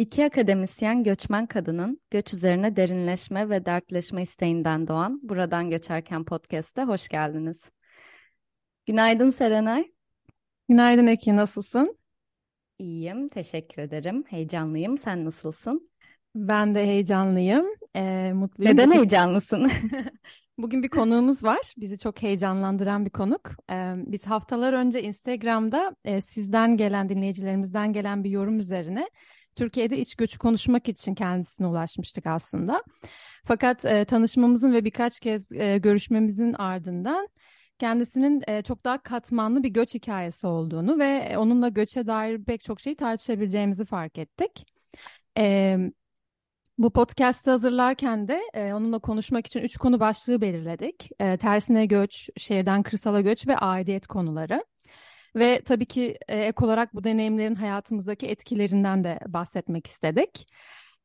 İki akademisyen göçmen kadının göç üzerine derinleşme ve dertleşme isteğinden doğan Buradan Göçerken podcast'te hoş geldiniz. Günaydın Serenay. Günaydın Eki, nasılsın? İyiyim, teşekkür ederim. Heyecanlıyım. Sen nasılsın? Ben de heyecanlıyım, e, mutluyum. Neden Bugün, heyecanlısın? bugün bir konuğumuz var, bizi çok heyecanlandıran bir konuk. E, biz haftalar önce Instagram'da e, sizden gelen, dinleyicilerimizden gelen bir yorum üzerine Türkiye'de iç göçü konuşmak için kendisine ulaşmıştık aslında. Fakat e, tanışmamızın ve birkaç kez e, görüşmemizin ardından kendisinin e, çok daha katmanlı bir göç hikayesi olduğunu ve onunla göçe dair pek çok şeyi tartışabileceğimizi fark ettik. E, bu podcast'ı hazırlarken de e, onunla konuşmak için üç konu başlığı belirledik. E, tersine göç, şehirden kırsala göç ve aidiyet konuları. Ve tabii ki e, ek olarak bu deneyimlerin hayatımızdaki etkilerinden de bahsetmek istedik.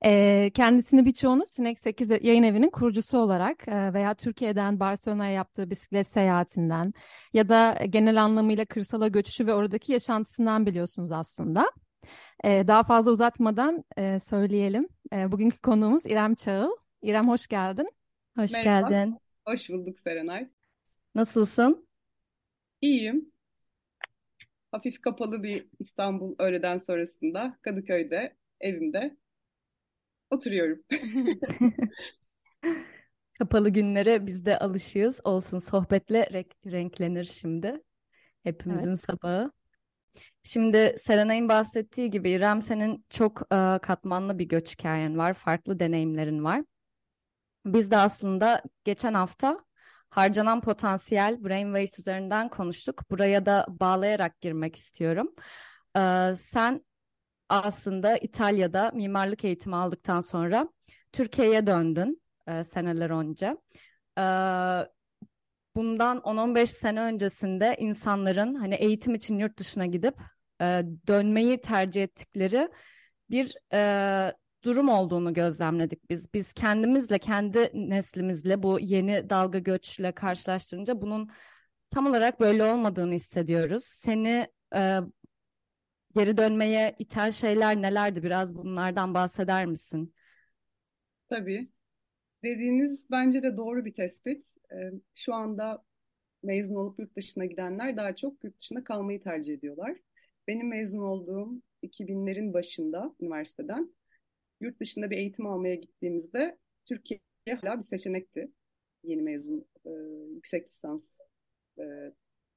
E, kendisini birçoğunuz Sinek 8 yayın evinin kurucusu olarak e, veya Türkiye'den Barcelona'ya yaptığı bisiklet seyahatinden ya da genel anlamıyla kırsala göçüşü ve oradaki yaşantısından biliyorsunuz aslında. E, daha fazla uzatmadan e, söyleyelim. E, bugünkü konuğumuz İrem Çağıl. İrem hoş geldin. Hoş Merhaba, geldin. hoş bulduk Serenay. Nasılsın? İyiyim. Hafif kapalı bir İstanbul öğleden sonrasında Kadıköy'de, evimde oturuyorum. Kapalı günlere biz de alışığız. Olsun sohbetle renk- renklenir şimdi. Evet. Hepimizin sabahı. Şimdi Serenay'ın bahsettiği gibi İrem senin çok e, katmanlı bir göç hikayen var. Farklı deneyimlerin var. Biz de aslında geçen hafta harcanan potansiyel Brainwaves üzerinden konuştuk. Buraya da bağlayarak girmek istiyorum. Ee, sen aslında İtalya'da mimarlık eğitimi aldıktan sonra Türkiye'ye döndün e, seneler önce. Ee, bundan 10-15 sene öncesinde insanların hani eğitim için yurt dışına gidip e, dönmeyi tercih ettikleri bir e, durum olduğunu gözlemledik biz. Biz kendimizle, kendi neslimizle bu yeni dalga göçle karşılaştırınca bunun tam olarak böyle olmadığını hissediyoruz. Seni e, geri dönmeye iten şeyler nelerdi? Biraz bunlardan bahseder misin? Tabii. Dediğiniz bence de doğru bir tespit. Ee, Şu anda mezun olup yurt dışına gidenler daha çok yurt dışında kalmayı tercih ediyorlar. Benim mezun olduğum 2000'lerin başında üniversiteden yurt dışında bir eğitim almaya gittiğimizde Türkiye hala bir seçenekti. Yeni mezun e, yüksek lisans e,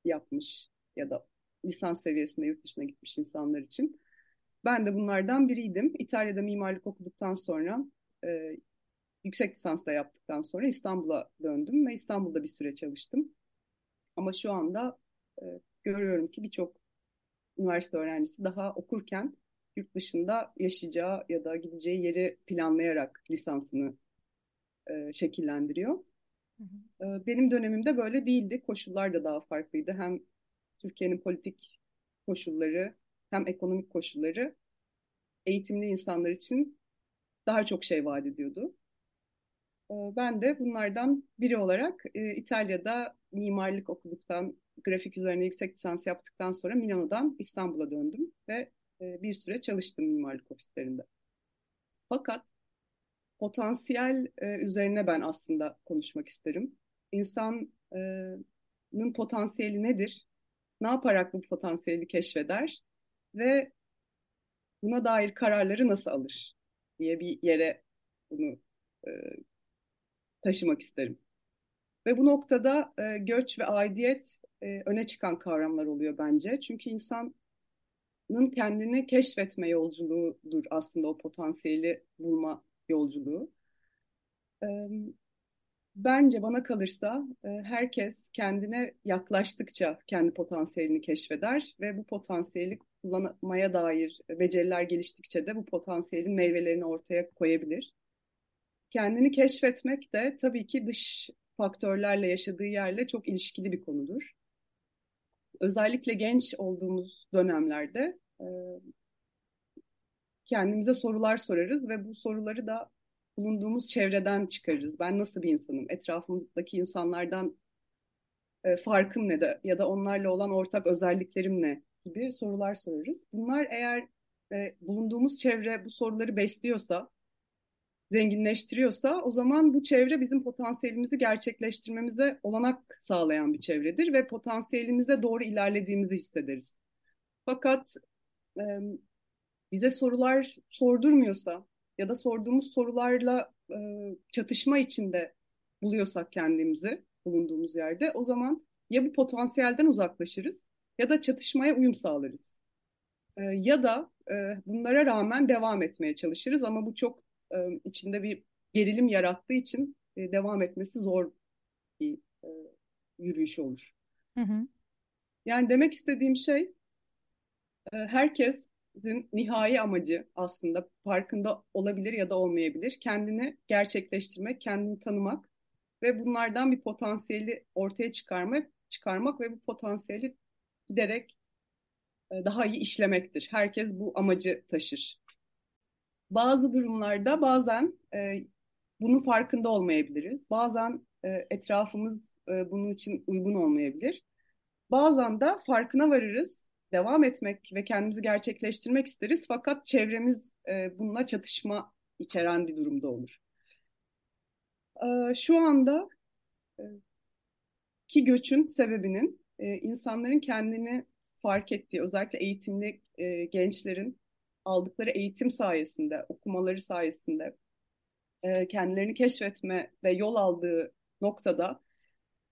yapmış ya da lisans seviyesinde yurt dışına gitmiş insanlar için. Ben de bunlardan biriydim. İtalya'da mimarlık okuduktan sonra e, yüksek lisans da yaptıktan sonra İstanbul'a döndüm ve İstanbul'da bir süre çalıştım. Ama şu anda e, görüyorum ki birçok üniversite öğrencisi daha okurken yurt dışında yaşayacağı ya da gideceği yeri planlayarak lisansını e, şekillendiriyor. Hı hı. E, benim dönemimde böyle değildi. Koşullar da daha farklıydı. Hem Türkiye'nin politik koşulları hem ekonomik koşulları eğitimli insanlar için daha çok şey vaat ediyordu. E, ben de bunlardan biri olarak e, İtalya'da mimarlık okuduktan, grafik üzerine yüksek lisans yaptıktan sonra Milano'dan İstanbul'a döndüm ve e, bir süre çalıştım mimarlık ofislerinde. Fakat potansiyel e, üzerine ben aslında konuşmak isterim. İnsanın potansiyeli nedir? Ne yaparak bu potansiyeli keşfeder ve buna dair kararları nasıl alır diye bir yere bunu e, taşımak isterim. Ve bu noktada e, göç ve aidiyet e, öne çıkan kavramlar oluyor bence. Çünkü insanın kendini keşfetme yolculuğudur aslında o potansiyeli bulma yolculuğu. Bence bana kalırsa herkes kendine yaklaştıkça kendi potansiyelini keşfeder ve bu potansiyeli kullanmaya dair beceriler geliştikçe de bu potansiyelin meyvelerini ortaya koyabilir. Kendini keşfetmek de tabii ki dış faktörlerle yaşadığı yerle çok ilişkili bir konudur. Özellikle genç olduğumuz dönemlerde e, kendimize sorular sorarız ve bu soruları da bulunduğumuz çevreden çıkarırız. Ben nasıl bir insanım? Etrafımızdaki insanlardan e, farkım ne de ya da onlarla olan ortak özelliklerim ne gibi sorular sorarız. Bunlar eğer ve bulunduğumuz çevre bu soruları besliyorsa, zenginleştiriyorsa o zaman bu çevre bizim potansiyelimizi gerçekleştirmemize olanak sağlayan bir çevredir ve potansiyelimize doğru ilerlediğimizi hissederiz. Fakat e, bize sorular sordurmuyorsa ya da sorduğumuz sorularla e, çatışma içinde buluyorsak kendimizi bulunduğumuz yerde o zaman ya bu potansiyelden uzaklaşırız ya da çatışmaya uyum sağlarız. E, ya da e, bunlara rağmen devam etmeye çalışırız ama bu çok e, içinde bir gerilim yarattığı için e, devam etmesi zor bir e, yürüyüş olur. Hı hı. Yani demek istediğim şey e, herkesin nihai amacı aslında farkında olabilir ya da olmayabilir. Kendini gerçekleştirmek, kendini tanımak ve bunlardan bir potansiyeli ortaya çıkarmak, çıkarmak ve bu potansiyeli giderek e, daha iyi işlemektir. Herkes bu amacı taşır. Bazı durumlarda bazen e, bunun farkında olmayabiliriz. Bazen e, etrafımız e, bunun için uygun olmayabilir. Bazen de farkına varırız, devam etmek ve kendimizi gerçekleştirmek isteriz. Fakat çevremiz e, bununla çatışma içeren bir durumda olur. E, şu anda e, ki göçün sebebinin e, insanların kendini fark ettiği, özellikle eğitimli e, gençlerin aldıkları eğitim sayesinde, okumaları sayesinde e, kendilerini keşfetme ve yol aldığı noktada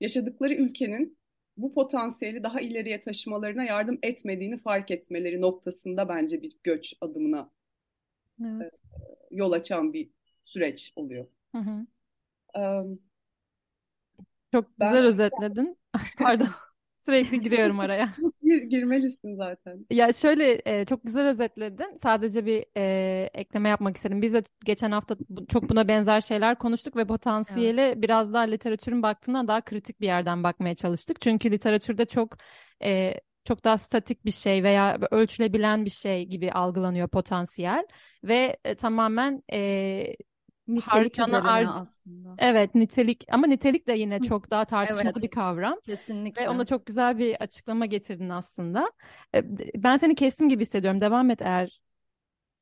yaşadıkları ülkenin bu potansiyeli daha ileriye taşımalarına yardım etmediğini fark etmeleri noktasında bence bir göç adımına evet. e, yol açan bir süreç oluyor. Hı hı. Um, Çok güzel ben... özetledin. Pardon. Sürekli giriyorum araya. Gir, girmelisin zaten. Ya şöyle e, çok güzel özetledin. Sadece bir e, ekleme yapmak istedim. Biz de geçen hafta bu, çok buna benzer şeyler konuştuk ve potansiyele evet. biraz daha literatürün baktığından daha kritik bir yerden bakmaya çalıştık. Çünkü literatürde çok e, çok daha statik bir şey veya ölçülebilen bir şey gibi algılanıyor potansiyel ve e, tamamen e, Nitelik üzerine ar- aslında. Evet nitelik ama nitelik de yine çok daha tartışmalı evet, bir kavram. Kesinlikle. Ve ona çok güzel bir açıklama getirdin aslında. E, ben seni kestim gibi hissediyorum. Devam et eğer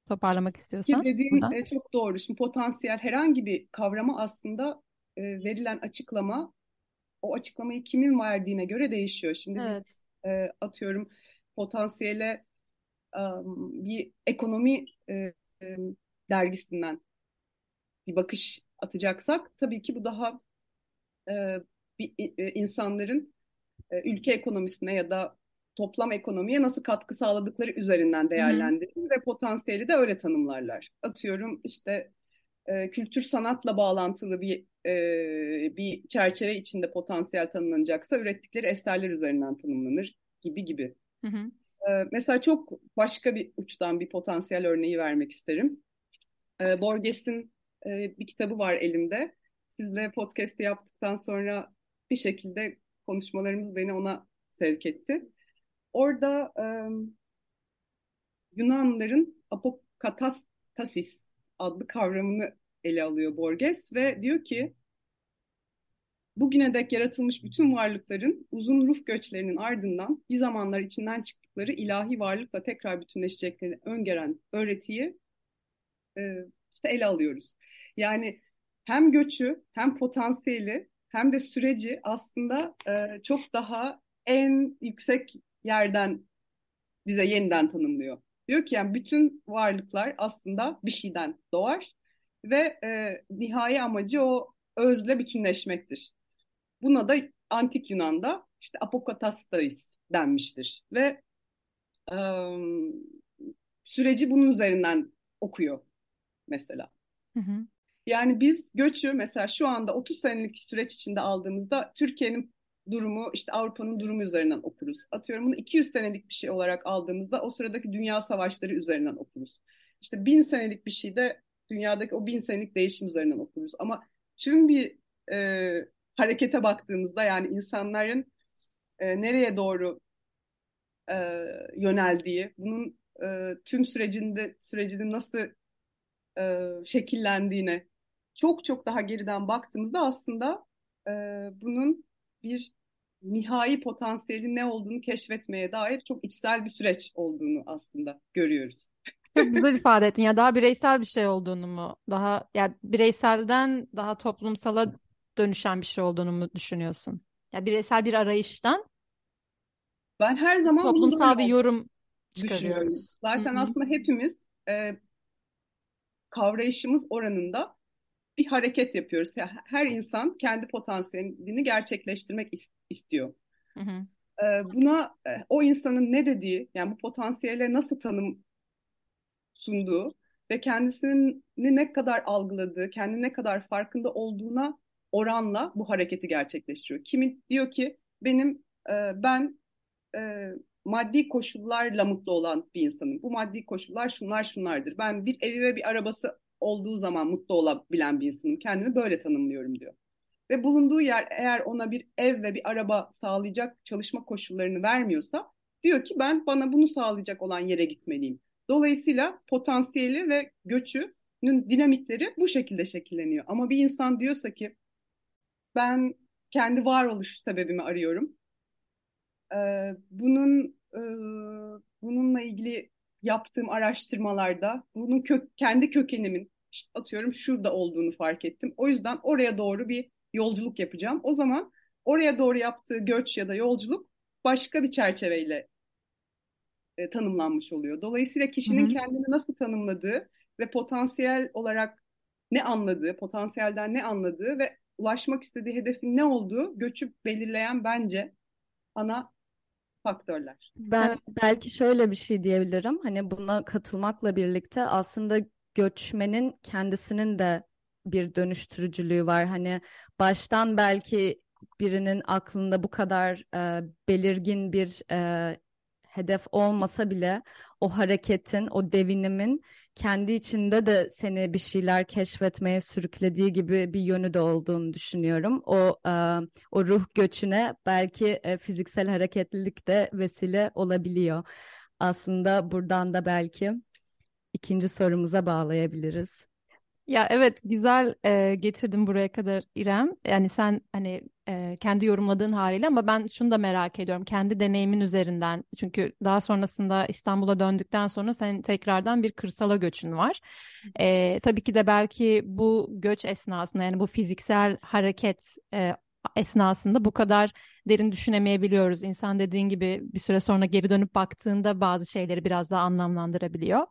toparlamak istiyorsan. Ki dediğin buradan. E, çok doğru. Şimdi potansiyel herhangi bir kavrama aslında e, verilen açıklama o açıklamayı kimin verdiğine göre değişiyor. Şimdi evet. biz atıyorum potansiyele bir ekonomi dergisinden bir bakış atacaksak tabii ki bu daha e, bir, e, insanların e, ülke ekonomisine ya da toplam ekonomiye nasıl katkı sağladıkları üzerinden değerlendirilir ve potansiyeli de öyle tanımlarlar. Atıyorum işte e, kültür sanatla bağlantılı bir e, bir çerçeve içinde potansiyel tanımlanacaksa ürettikleri eserler üzerinden tanımlanır gibi gibi. Hı hı. E, mesela çok başka bir uçtan bir potansiyel örneği vermek isterim. E, Borges'in e, bir kitabı var elimde. Sizle podcast'i yaptıktan sonra bir şekilde konuşmalarımız beni ona sevk etti. Orada e, Yunanların apokatastasis adlı kavramını ele alıyor Borges ve diyor ki bugüne dek yaratılmış bütün varlıkların uzun ruh göçlerinin ardından bir zamanlar içinden çıktıkları ilahi varlıkla tekrar bütünleşeceklerini öngören öğretiyi e, işte ele alıyoruz. Yani hem göçü hem potansiyeli hem de süreci aslında e, çok daha en yüksek yerden bize yeniden tanımlıyor. Diyor ki yani bütün varlıklar aslında bir şeyden doğar ve e, nihai amacı o özle bütünleşmektir. Buna da antik Yunan'da işte apokatastais denmiştir ve e, süreci bunun üzerinden okuyor mesela. Hı hı. Yani biz göçü mesela şu anda 30 senelik süreç içinde aldığımızda Türkiye'nin durumu işte Avrupa'nın durumu üzerinden okuruz. Atıyorum bunu 200 senelik bir şey olarak aldığımızda o sıradaki dünya savaşları üzerinden okuruz. İşte bin senelik bir şey de dünyadaki o bin senelik değişim üzerinden okuruz. Ama tüm bir e, harekete baktığımızda yani insanların e, nereye doğru e, yöneldiği, bunun e, tüm sürecinde sürecinin nasıl e, şekillendiğine çok çok daha geriden baktığımızda aslında e, bunun bir nihai potansiyeli ne olduğunu keşfetmeye dair çok içsel bir süreç olduğunu aslında görüyoruz. Çok güzel ifade ettin. Ya daha bireysel bir şey olduğunu mu? Daha ya bireyselden daha toplumsala dönüşen bir şey olduğunu mu düşünüyorsun? Ya bireysel bir arayıştan Ben her zaman toplumsal bir yorum çıkarıyoruz. Zaten hı. aslında hepimiz e, kavrayışımız oranında bir hareket yapıyoruz. Ya Her insan kendi potansiyelini gerçekleştirmek is- istiyor. Hı hı. E, buna e, o insanın ne dediği, yani bu potansiyele nasıl tanım sunduğu ve kendisini ne kadar algıladığı, kendi ne kadar farkında olduğuna oranla bu hareketi gerçekleştiriyor. Kimi diyor ki benim e, ben e, maddi koşullarla mutlu olan bir insanım. Bu maddi koşullar şunlar şunlardır. Ben bir evi ve bir arabası olduğu zaman mutlu olabilen bir insanım. Kendimi böyle tanımlıyorum diyor. Ve bulunduğu yer eğer ona bir ev ve bir araba sağlayacak çalışma koşullarını vermiyorsa diyor ki ben bana bunu sağlayacak olan yere gitmeliyim. Dolayısıyla potansiyeli ve göçünün dinamikleri bu şekilde şekilleniyor. Ama bir insan diyorsa ki ben kendi varoluş sebebimi arıyorum. Ee, bunun e, bununla ilgili yaptığım araştırmalarda bunun kök, kendi kökenimin işte atıyorum şurada olduğunu fark ettim. O yüzden oraya doğru bir yolculuk yapacağım. O zaman oraya doğru yaptığı göç ya da yolculuk başka bir çerçeveyle e, tanımlanmış oluyor. Dolayısıyla kişinin hı. kendini nasıl tanımladığı ve potansiyel olarak ne anladığı, potansiyelden ne anladığı ve ulaşmak istediği hedefin ne olduğu göçü belirleyen bence ana faktörler. Ben belki şöyle bir şey diyebilirim. Hani buna katılmakla birlikte aslında göçmenin kendisinin de bir dönüştürücülüğü var. Hani baştan belki birinin aklında bu kadar e, belirgin bir e, hedef olmasa bile o hareketin, o devinimin kendi içinde de seni bir şeyler keşfetmeye sürüklediği gibi bir yönü de olduğunu düşünüyorum. O e, o ruh göçüne belki e, fiziksel hareketlilik de vesile olabiliyor. Aslında buradan da belki ikinci sorumuza bağlayabiliriz. Ya evet güzel e, getirdin buraya kadar İrem. Yani sen hani e, kendi yorumladığın haliyle ama ben şunu da merak ediyorum. Kendi deneyimin üzerinden. Çünkü daha sonrasında İstanbul'a döndükten sonra senin tekrardan bir kırsala göçün var. E, tabii ki de belki bu göç esnasında yani bu fiziksel hareket e, esnasında bu kadar derin düşünemeyebiliyoruz. İnsan dediğin gibi bir süre sonra geri dönüp baktığında bazı şeyleri biraz daha anlamlandırabiliyor.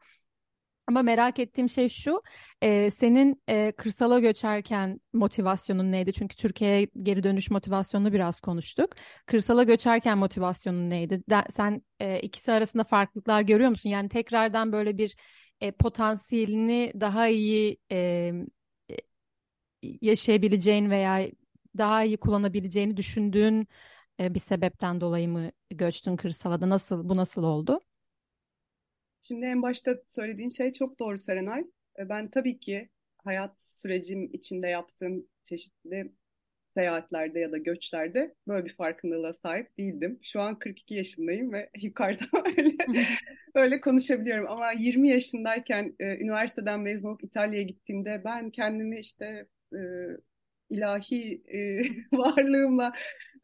Ama merak ettiğim şey şu, e, senin e, kırsala göçerken motivasyonun neydi? Çünkü Türkiye'ye geri dönüş motivasyonunu biraz konuştuk. Kırsala göçerken motivasyonun neydi? De- sen e, ikisi arasında farklılıklar görüyor musun? Yani tekrardan böyle bir e, potansiyelini daha iyi e, e, yaşayabileceğin veya daha iyi kullanabileceğini düşündüğün e, bir sebepten dolayı mı göçtün kırsala da? Nasıl, bu nasıl oldu? Şimdi en başta söylediğin şey çok doğru Serenay. E, Ben tabii ki hayat sürecim içinde yaptığım çeşitli seyahatlerde ya da göçlerde böyle bir farkındalığa sahip değildim. Şu an 42 yaşındayım ve yukarıda öyle öyle konuşabiliyorum. Ama 20 yaşındayken e, üniversiteden mezun olup İtalya'ya gittiğimde ben kendimi işte e, ilahi e, varlığımla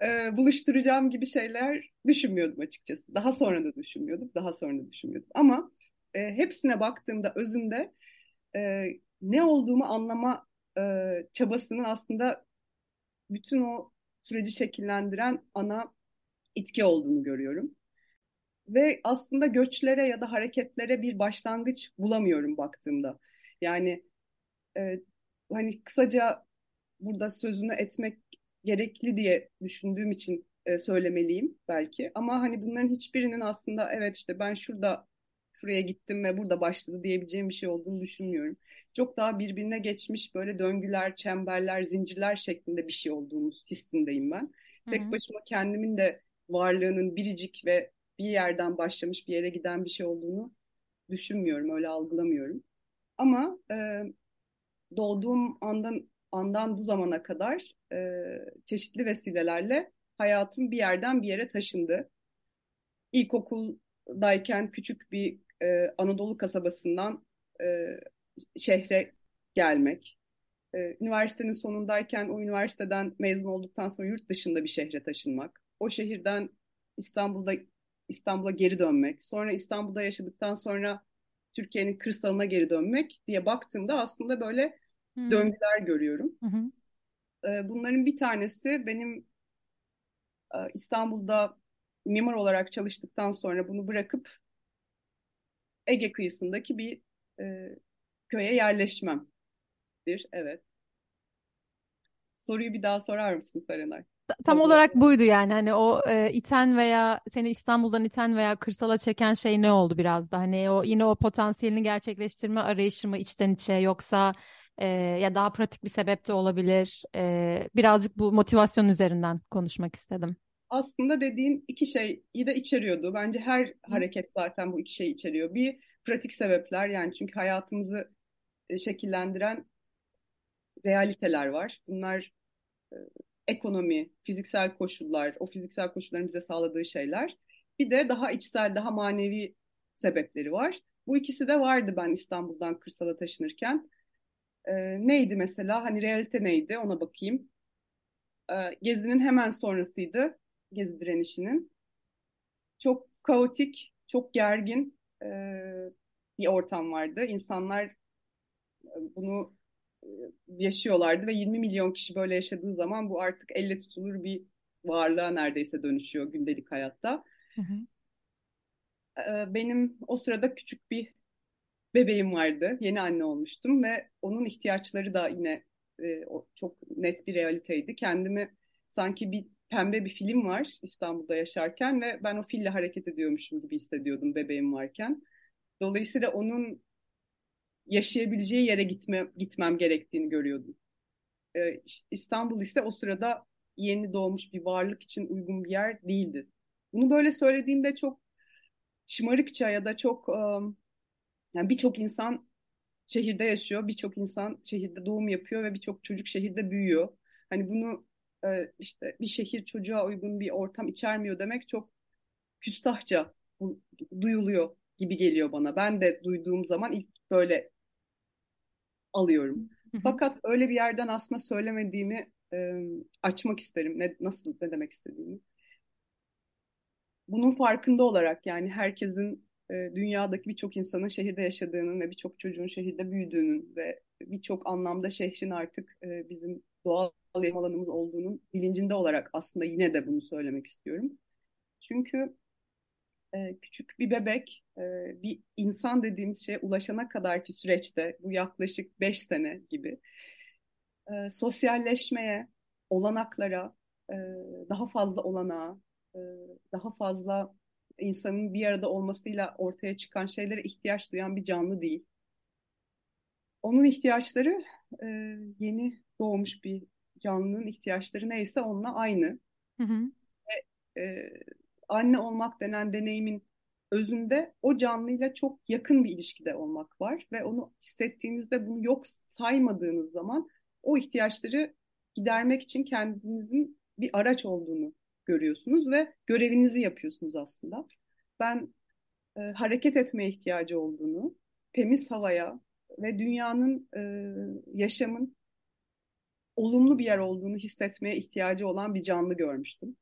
e, buluşturacağım gibi şeyler düşünmüyordum açıkçası. Daha sonra da düşünmüyordum, daha sonra da düşünmüyordum. Ama e, hepsine baktığımda özünde e, ne olduğumu anlama e, çabasının aslında bütün o süreci şekillendiren ana itki olduğunu görüyorum. Ve aslında göçlere ya da hareketlere bir başlangıç bulamıyorum baktığımda. Yani e, hani kısaca burada sözünü etmek gerekli diye düşündüğüm için e, söylemeliyim belki. Ama hani bunların hiçbirinin aslında evet işte ben şurada şuraya gittim ve burada başladı diyebileceğim bir şey olduğunu düşünmüyorum. Çok daha birbirine geçmiş böyle döngüler, çemberler, zincirler şeklinde bir şey olduğunu hissindeyim ben. Hı Tek başıma kendimin de varlığının biricik ve bir yerden başlamış bir yere giden bir şey olduğunu düşünmüyorum, öyle algılamıyorum. Ama e, doğduğum andan andan bu zamana kadar e, çeşitli vesilelerle hayatım bir yerden bir yere taşındı. İlkokuldayken küçük bir e, Anadolu kasabasından e, şehre gelmek. E, üniversitenin sonundayken o üniversiteden mezun olduktan sonra yurt dışında bir şehre taşınmak. O şehirden İstanbul'da İstanbul'a geri dönmek. Sonra İstanbul'da yaşadıktan sonra Türkiye'nin kırsalına geri dönmek diye baktığımda aslında böyle hmm. döngüler görüyorum. Hmm. Bunların bir tanesi benim e, İstanbul'da mimar olarak çalıştıktan sonra bunu bırakıp Ege kıyısındaki bir e, köye yerleşmemdir. Evet. Soruyu bir daha sorar mısın Serenay? Tam olarak buydu yani hani o e, iten veya seni İstanbul'dan iten veya kırsala çeken şey ne oldu biraz da hani o yine o potansiyelini gerçekleştirme arayışı mı içten içe yoksa e, ya daha pratik bir sebep de olabilir e, birazcık bu motivasyon üzerinden konuşmak istedim. Aslında dediğin iki şeyi de içeriyordu. Bence her hareket zaten bu iki şeyi içeriyor. Bir pratik sebepler yani çünkü hayatımızı e, şekillendiren realiteler var. Bunlar e, ekonomi, fiziksel koşullar, o fiziksel koşulların bize sağladığı şeyler. Bir de daha içsel, daha manevi sebepleri var. Bu ikisi de vardı ben İstanbul'dan kırsala taşınırken. Ee, neydi mesela? Hani realite neydi? Ona bakayım. Gezi'nin hemen sonrasıydı. Gezi direnişinin. Çok kaotik, çok gergin e, bir ortam vardı. İnsanlar bunu yaşıyorlardı ve 20 milyon kişi böyle yaşadığı zaman bu artık elle tutulur bir varlığa neredeyse dönüşüyor gündelik hayatta. Hı hı. Benim o sırada küçük bir bebeğim vardı. Yeni anne olmuştum ve onun ihtiyaçları da yine çok net bir realiteydi. Kendimi sanki bir pembe bir film var İstanbul'da yaşarken ve ben o fille hareket ediyormuşum gibi hissediyordum bebeğim varken. Dolayısıyla onun yaşayabileceği yere gitme, gitmem gerektiğini görüyordum. Ee, İstanbul ise o sırada yeni doğmuş bir varlık için uygun bir yer değildi. Bunu böyle söylediğimde çok şımarıkça ya da çok yani birçok insan şehirde yaşıyor, birçok insan şehirde doğum yapıyor ve birçok çocuk şehirde büyüyor. Hani bunu e, işte bir şehir çocuğa uygun bir ortam içermiyor demek çok küstahça duyuluyor gibi geliyor bana. Ben de duyduğum zaman ilk böyle alıyorum. Fakat öyle bir yerden aslında söylemediğimi e, açmak isterim. Ne, nasıl, ne demek istediğimi. Bunun farkında olarak yani herkesin e, dünyadaki birçok insanın şehirde yaşadığının ve birçok çocuğun şehirde büyüdüğünün ve birçok anlamda şehrin artık e, bizim doğal yaşam alanımız olduğunun bilincinde olarak aslında yine de bunu söylemek istiyorum. Çünkü e, küçük bir bebek e, bir insan dediğimiz şeye ulaşana kadarki süreçte bu yaklaşık 5 sene gibi e, sosyalleşmeye, olanaklara, e, daha fazla olanağa, e, daha fazla insanın bir arada olmasıyla ortaya çıkan şeylere ihtiyaç duyan bir canlı değil. Onun ihtiyaçları e, yeni doğmuş bir canlının ihtiyaçları neyse onunla aynı. Hı hı. Ve, e, anne olmak denen deneyimin özünde o canlıyla çok yakın bir ilişkide olmak var ve onu hissettiğinizde bunu yok saymadığınız zaman o ihtiyaçları gidermek için kendinizin bir araç olduğunu görüyorsunuz ve görevinizi yapıyorsunuz aslında. Ben e, hareket etmeye ihtiyacı olduğunu, temiz havaya ve dünyanın, e, yaşamın olumlu bir yer olduğunu hissetmeye ihtiyacı olan bir canlı görmüştüm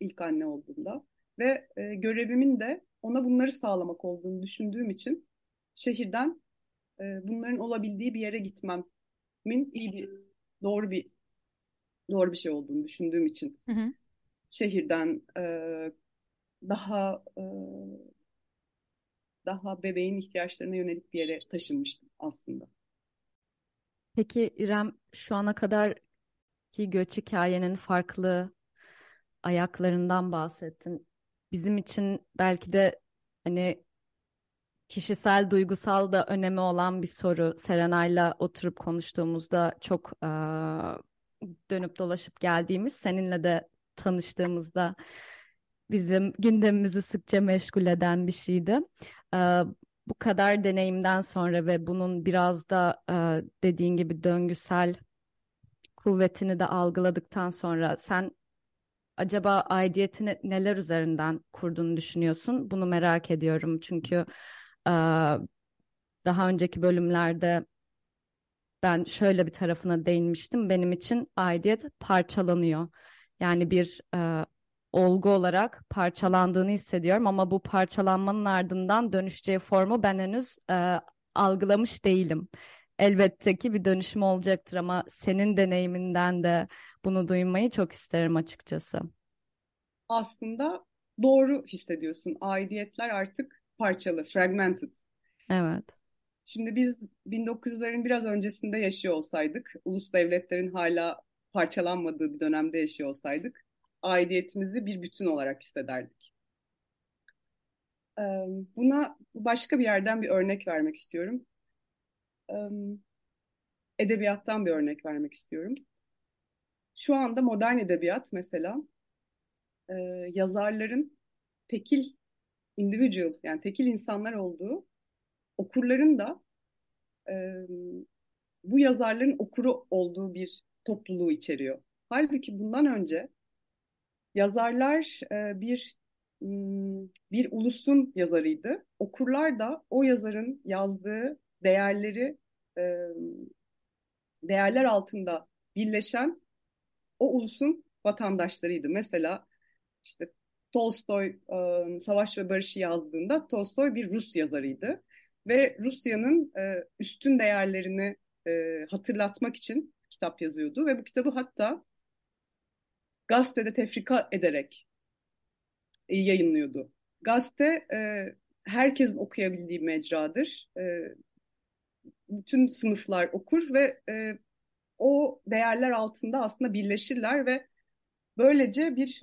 ilk anne olduğumda. Ve e, görevimin de ona bunları sağlamak olduğunu düşündüğüm için şehirden e, bunların olabildiği bir yere gitmemin iyi bir doğru bir doğru bir şey olduğunu düşündüğüm için hı hı. şehirden e, daha e, daha bebeğin ihtiyaçlarına yönelik bir yere taşınmıştım aslında. Peki İrem şu ana kadar ki göç hikayenin farklı ayaklarından bahsettin bizim için belki de hani kişisel, duygusal da önemi olan bir soru. Serenay'la oturup konuştuğumuzda çok e, dönüp dolaşıp geldiğimiz, seninle de tanıştığımızda bizim gündemimizi sıkça meşgul eden bir şeydi. E, bu kadar deneyimden sonra ve bunun biraz da e, dediğin gibi döngüsel kuvvetini de algıladıktan sonra sen acaba aidiyetini neler üzerinden kurduğunu düşünüyorsun? Bunu merak ediyorum çünkü e, daha önceki bölümlerde ben şöyle bir tarafına değinmiştim. Benim için aidiyet parçalanıyor. Yani bir e, olgu olarak parçalandığını hissediyorum ama bu parçalanmanın ardından dönüşeceği formu ben henüz e, algılamış değilim. Elbette ki bir dönüşüm olacaktır ama senin deneyiminden de bunu duymayı çok isterim açıkçası. Aslında doğru hissediyorsun. Aidiyetler artık parçalı, fragmented. Evet. Şimdi biz 1900'lerin biraz öncesinde yaşıyor olsaydık, ulus devletlerin hala parçalanmadığı bir dönemde yaşıyor olsaydık, aidiyetimizi bir bütün olarak hissederdik. Buna başka bir yerden bir örnek vermek istiyorum. Edebiyattan bir örnek vermek istiyorum. Şu anda modern edebiyat mesela yazarların tekil individual yani tekil insanlar olduğu okurların da bu yazarların okuru olduğu bir topluluğu içeriyor. Halbuki bundan önce yazarlar bir bir ulusun yazarıydı. Okurlar da o yazarın yazdığı değerleri değerler altında birleşen o ulusun vatandaşlarıydı. Mesela işte Tolstoy Savaş ve Barış'ı yazdığında Tolstoy bir Rus yazarıydı ve Rusya'nın üstün değerlerini hatırlatmak için kitap yazıyordu ve bu kitabı hatta gazetede tefrika ederek yayınlıyordu. Gazete herkesin okuyabildiği mecradır. Bütün sınıflar okur ve o değerler altında aslında birleşirler ve böylece bir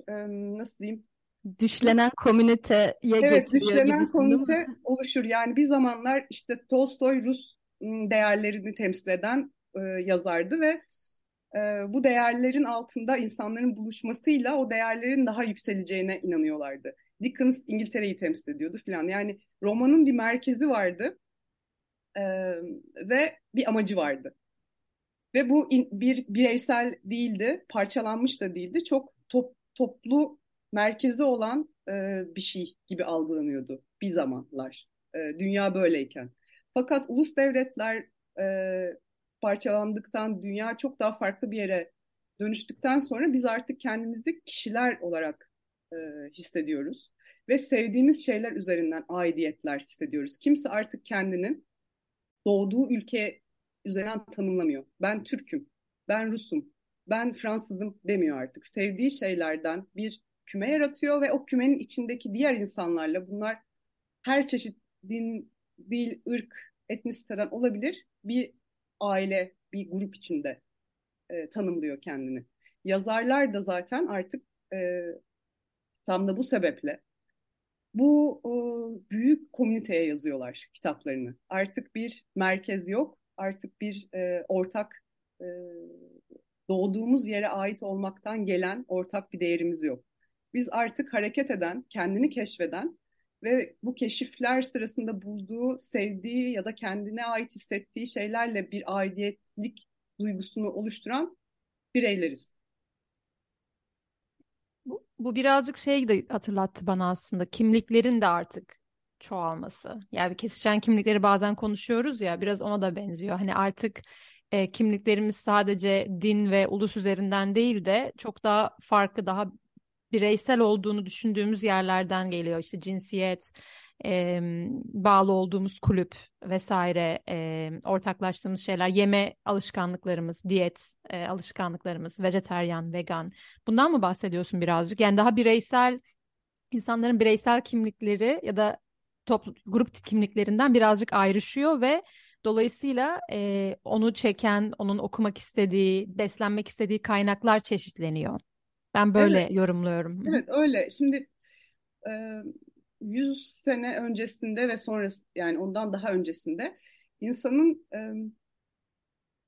nasıl diyeyim düşlenen komüniteye evet, düşlenen komünite oluşur. Yani bir zamanlar işte Tolstoy Rus değerlerini temsil eden e, yazardı ve e, bu değerlerin altında insanların buluşmasıyla o değerlerin daha yükseleceğine inanıyorlardı. Dickens İngiltere'yi temsil ediyordu falan. Yani romanın bir merkezi vardı e, ve bir amacı vardı. Ve bu in, bir bireysel değildi, parçalanmış da değildi. Çok top, toplu merkezi olan e, bir şey gibi algılanıyordu bir zamanlar. E, dünya böyleyken. Fakat ulus devletler e, parçalandıktan, dünya çok daha farklı bir yere dönüştükten sonra biz artık kendimizi kişiler olarak e, hissediyoruz. Ve sevdiğimiz şeyler üzerinden aidiyetler hissediyoruz. Kimse artık kendini doğduğu ülke üzerinden tanımlamıyor. Ben Türk'üm, ben Rus'um, ben Fransızım demiyor artık. Sevdiği şeylerden bir küme yaratıyor ve o kümenin içindeki diğer insanlarla bunlar her çeşit din, dil, ırk, etnisiteden olabilir bir aile, bir grup içinde e, tanımlıyor kendini. Yazarlar da zaten artık e, tam da bu sebeple bu e, büyük komüniteye yazıyorlar kitaplarını. Artık bir merkez yok, artık bir e, ortak e, doğduğumuz yere ait olmaktan gelen ortak bir değerimiz yok. Biz artık hareket eden, kendini keşfeden ve bu keşifler sırasında bulduğu, sevdiği ya da kendine ait hissettiği şeylerle bir aidiyetlik duygusunu oluşturan bireyleriz. Bu, bu birazcık şey de hatırlattı bana aslında kimliklerin de artık çoğalması. Yani kesişen kimlikleri bazen konuşuyoruz ya biraz ona da benziyor. Hani artık e, kimliklerimiz sadece din ve ulus üzerinden değil de çok daha farklı daha bireysel olduğunu düşündüğümüz yerlerden geliyor. İşte cinsiyet, e, bağlı olduğumuz kulüp vesaire, e, ortaklaştığımız şeyler, yeme alışkanlıklarımız, diyet e, alışkanlıklarımız, vejeteryan, vegan. Bundan mı bahsediyorsun birazcık? Yani daha bireysel, insanların bireysel kimlikleri ya da toplu, grup kimliklerinden birazcık ayrışıyor ve Dolayısıyla e, onu çeken, onun okumak istediği, beslenmek istediği kaynaklar çeşitleniyor. Ben böyle Evet, yorumluyorum. evet öyle. Şimdi e, 100 sene öncesinde ve sonrası yani ondan daha öncesinde insanın e,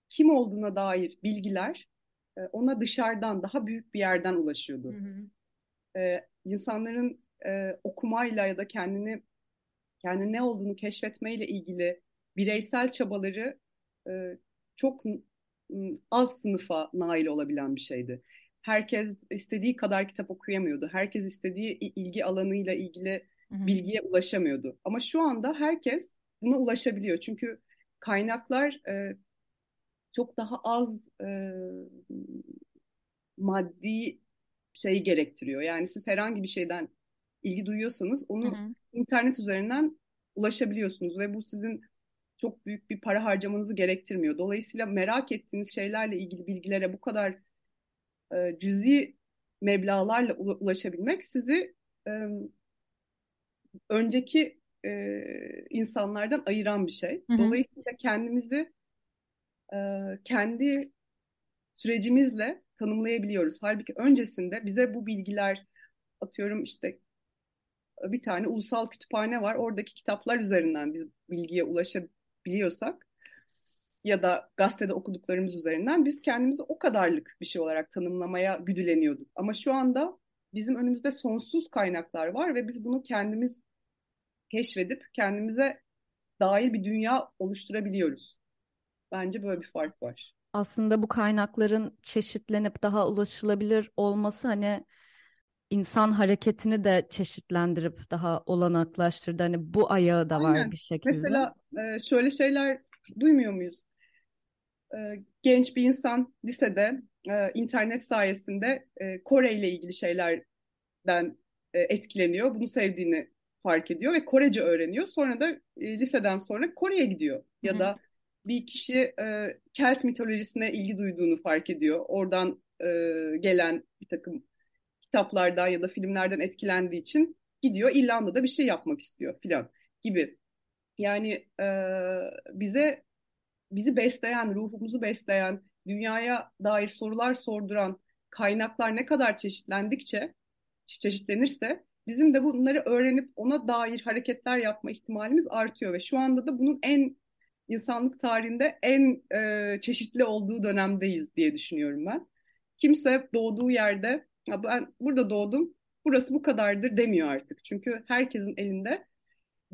kim olduğuna dair bilgiler e, ona dışarıdan daha büyük bir yerden Hı ulaşıyordu. hı. E, insanların e, okumayla ya da kendini kendi ne olduğunu keşfetmeyle ilgili bireysel çabaları e, çok az sınıfa nail olabilen bir şeydi. Herkes istediği kadar kitap okuyamıyordu. Herkes istediği ilgi alanıyla ilgili Hı bilgiye ulaşamıyordu. Ama şu anda herkes buna ulaşabiliyor. Çünkü kaynaklar e, çok daha az e, maddi şeyi gerektiriyor. Yani siz herhangi bir şeyden ilgi duyuyorsanız onu Hı hı. internet üzerinden ulaşabiliyorsunuz ve bu sizin çok büyük bir para harcamanızı gerektirmiyor. Dolayısıyla merak ettiğiniz şeylerle ilgili bilgilere bu kadar e, cüzi meblağlarla ulaşabilmek sizi e, önceki e, insanlardan ayıran bir şey. Hı hı. Dolayısıyla kendimizi e, kendi sürecimizle tanımlayabiliyoruz. Halbuki öncesinde bize bu bilgiler atıyorum işte bir tane ulusal kütüphane var. Oradaki kitaplar üzerinden biz bilgiye ulaşabiliyorsak ya da gazetede okuduklarımız üzerinden biz kendimizi o kadarlık bir şey olarak tanımlamaya güdüleniyorduk. Ama şu anda bizim önümüzde sonsuz kaynaklar var ve biz bunu kendimiz keşfedip kendimize dair bir dünya oluşturabiliyoruz. Bence böyle bir fark var. Aslında bu kaynakların çeşitlenip daha ulaşılabilir olması hani insan hareketini de çeşitlendirip daha olanaklaştırdı. Hani bu ayağı da var Aynen. bir şekilde. Mesela şöyle şeyler duymuyor muyuz? E, genç bir insan lisede e, internet sayesinde Kore ile ilgili şeylerden etkileniyor. Bunu sevdiğini fark ediyor ve Korece öğreniyor. Sonra da liseden sonra Kore'ye gidiyor. Ya Hı-hı. da bir kişi Kelt mitolojisine ilgi duyduğunu fark ediyor. Oradan gelen bir takım kitaplardan ya da filmlerden etkilendiği için gidiyor İrlanda'da bir şey yapmak istiyor filan gibi. Yani e, bize bizi besleyen, ruhumuzu besleyen, dünyaya dair sorular sorduran kaynaklar ne kadar çeşitlendikçe, çeşitlenirse bizim de bunları öğrenip ona dair hareketler yapma ihtimalimiz artıyor ve şu anda da bunun en insanlık tarihinde en e, çeşitli olduğu dönemdeyiz diye düşünüyorum ben. Kimse doğduğu yerde ya ben burada doğdum, burası bu kadardır demiyor artık. Çünkü herkesin elinde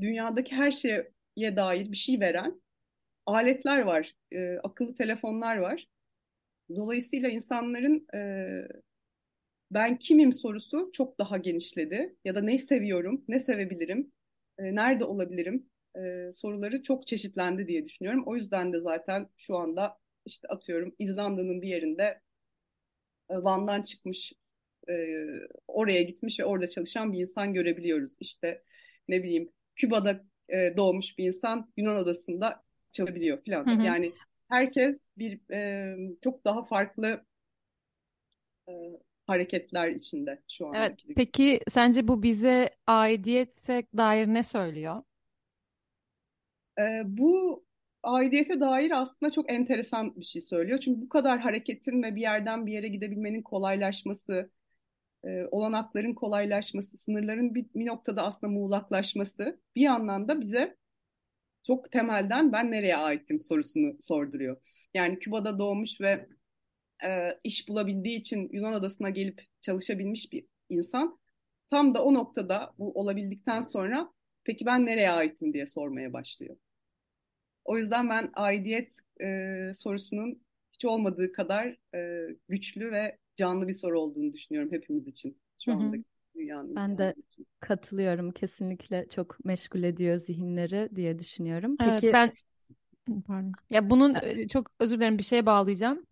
dünyadaki her şeye dair bir şey veren aletler var, e, akıllı telefonlar var. Dolayısıyla insanların e, ben kimim sorusu çok daha genişledi. Ya da ne seviyorum, ne sevebilirim, e, nerede olabilirim e, soruları çok çeşitlendi diye düşünüyorum. O yüzden de zaten şu anda işte atıyorum İzlanda'nın bir yerinde e, Van'dan çıkmış e, oraya gitmiş ve orada çalışan bir insan görebiliyoruz. İşte ne bileyim Küba'da e, doğmuş bir insan Yunan adasında çalışabiliyor falan. Hı hı. Yani herkes bir e, çok daha farklı e, hareketler içinde şu an. Evet. Peki sence bu bize aidiyete dair ne söylüyor? E, bu aidiyete dair aslında çok enteresan bir şey söylüyor. Çünkü bu kadar hareketin ve bir yerden bir yere gidebilmenin kolaylaşması, e, olanakların kolaylaşması, sınırların bir, bir noktada aslında muğlaklaşması bir yandan da bize çok temelden ben nereye aittim sorusunu sorduruyor. Yani Küba'da doğmuş ve e, iş bulabildiği için Yunan adasına gelip çalışabilmiş bir insan tam da o noktada bu olabildikten sonra peki ben nereye aitim diye sormaya başlıyor. O yüzden ben aidiyet e, sorusunun hiç olmadığı kadar e, güçlü ve canlı bir soru olduğunu düşünüyorum hepimiz için şu anda dünyanın. Ben de için. katılıyorum kesinlikle çok meşgul ediyor zihinleri diye düşünüyorum. Evet, Peki ben pardon. Ya bunun çok özür dilerim bir şeye bağlayacağım.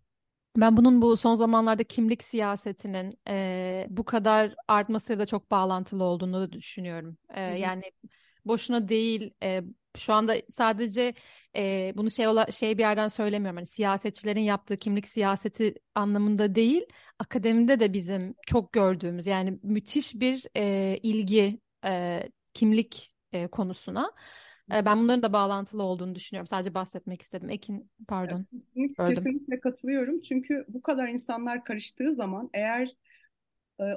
Ben bunun bu son zamanlarda kimlik siyasetinin e, bu kadar artmasıyla da çok bağlantılı olduğunu da düşünüyorum. E, yani boşuna değil e, şu anda sadece e, bunu şey ola, şey bir yerden söylemiyorum. Hani siyasetçilerin yaptığı kimlik siyaseti anlamında değil, akademide de bizim çok gördüğümüz yani müthiş bir e, ilgi e, kimlik e, konusuna. E, ben bunların da bağlantılı olduğunu düşünüyorum. Sadece bahsetmek istedim. Ekin, pardon. Kesinlikle, kesinlikle katılıyorum. Çünkü bu kadar insanlar karıştığı zaman eğer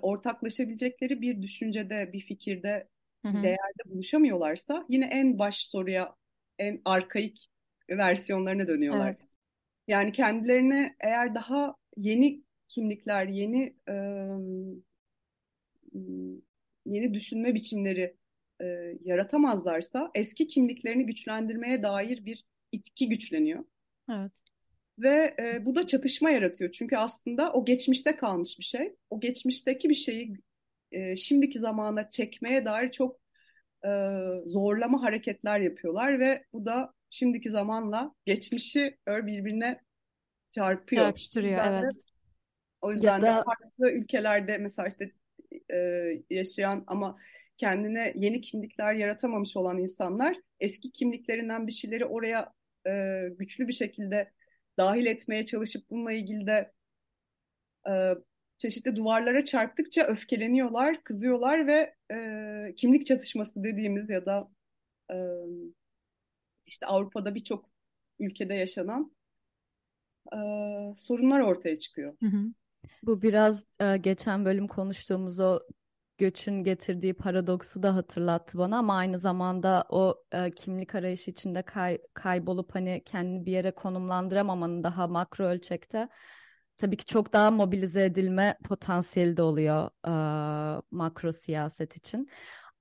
ortaklaşabilecekleri bir düşüncede, bir fikirde Hı-hı. değerde buluşamıyorlarsa yine en baş soruya, en arkaik versiyonlarına dönüyorlar. Evet. Yani kendilerine eğer daha yeni kimlikler, yeni e, yeni düşünme biçimleri e, yaratamazlarsa eski kimliklerini güçlendirmeye dair bir itki güçleniyor. Evet. Ve e, bu da çatışma yaratıyor. Çünkü aslında o geçmişte kalmış bir şey. O geçmişteki bir şeyi e, şimdiki zamana çekmeye dair çok e, zorlama hareketler yapıyorlar ve bu da şimdiki zamanla geçmişi birbirine çarpıyor. Çarpıştırıyor, evet. O yüzden Ya de da farklı ülkelerde mesela işte e, yaşayan ama kendine yeni kimlikler yaratamamış olan insanlar eski kimliklerinden bir şeyleri oraya e, güçlü bir şekilde dahil etmeye çalışıp bununla ilgili de e, çeşitli duvarlara çarptıkça öfkeleniyorlar, kızıyorlar ve e, kimlik çatışması dediğimiz ya da e, işte Avrupa'da birçok ülkede yaşanan e, sorunlar ortaya çıkıyor. Hı hı. bu biraz e, geçen bölüm konuştuğumuz o göçün getirdiği paradoksu da hatırlattı bana ama aynı zamanda o e, kimlik arayışı içinde kay- kaybolup hani kendini bir yere konumlandıramamanın daha makro ölçekte tabii ki çok daha mobilize edilme potansiyeli de oluyor e, makro siyaset için.